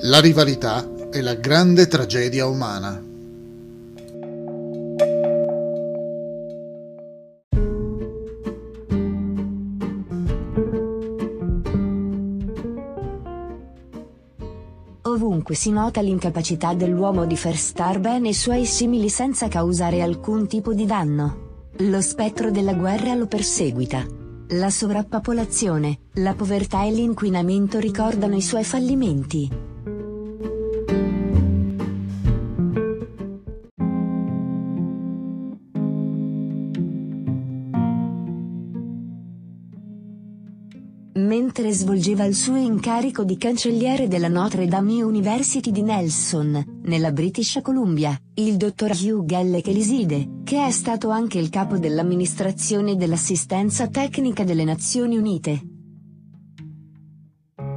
La rivalità è la grande tragedia umana. Ovunque si nota l'incapacità dell'uomo di far star bene i suoi simili senza causare alcun tipo di danno. Lo spettro della guerra lo perseguita. La sovrappopolazione, la povertà e l'inquinamento ricordano i suoi fallimenti. Mentre svolgeva il suo incarico di cancelliere della Notre Dame University di Nelson, nella British Columbia, il dottor Hugh Gallek Eliside, che è stato anche il capo dell'amministrazione dell'assistenza tecnica delle Nazioni Unite,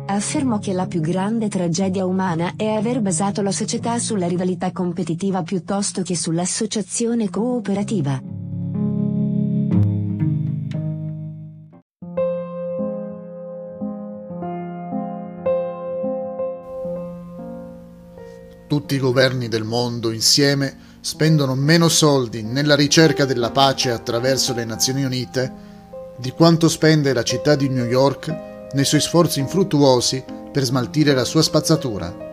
affermò che la più grande tragedia umana è aver basato la società sulla rivalità competitiva piuttosto che sull'associazione cooperativa. Tutti i governi del mondo insieme spendono meno soldi nella ricerca della pace attraverso le Nazioni Unite di quanto spende la città di New York nei suoi sforzi infruttuosi per smaltire la sua spazzatura.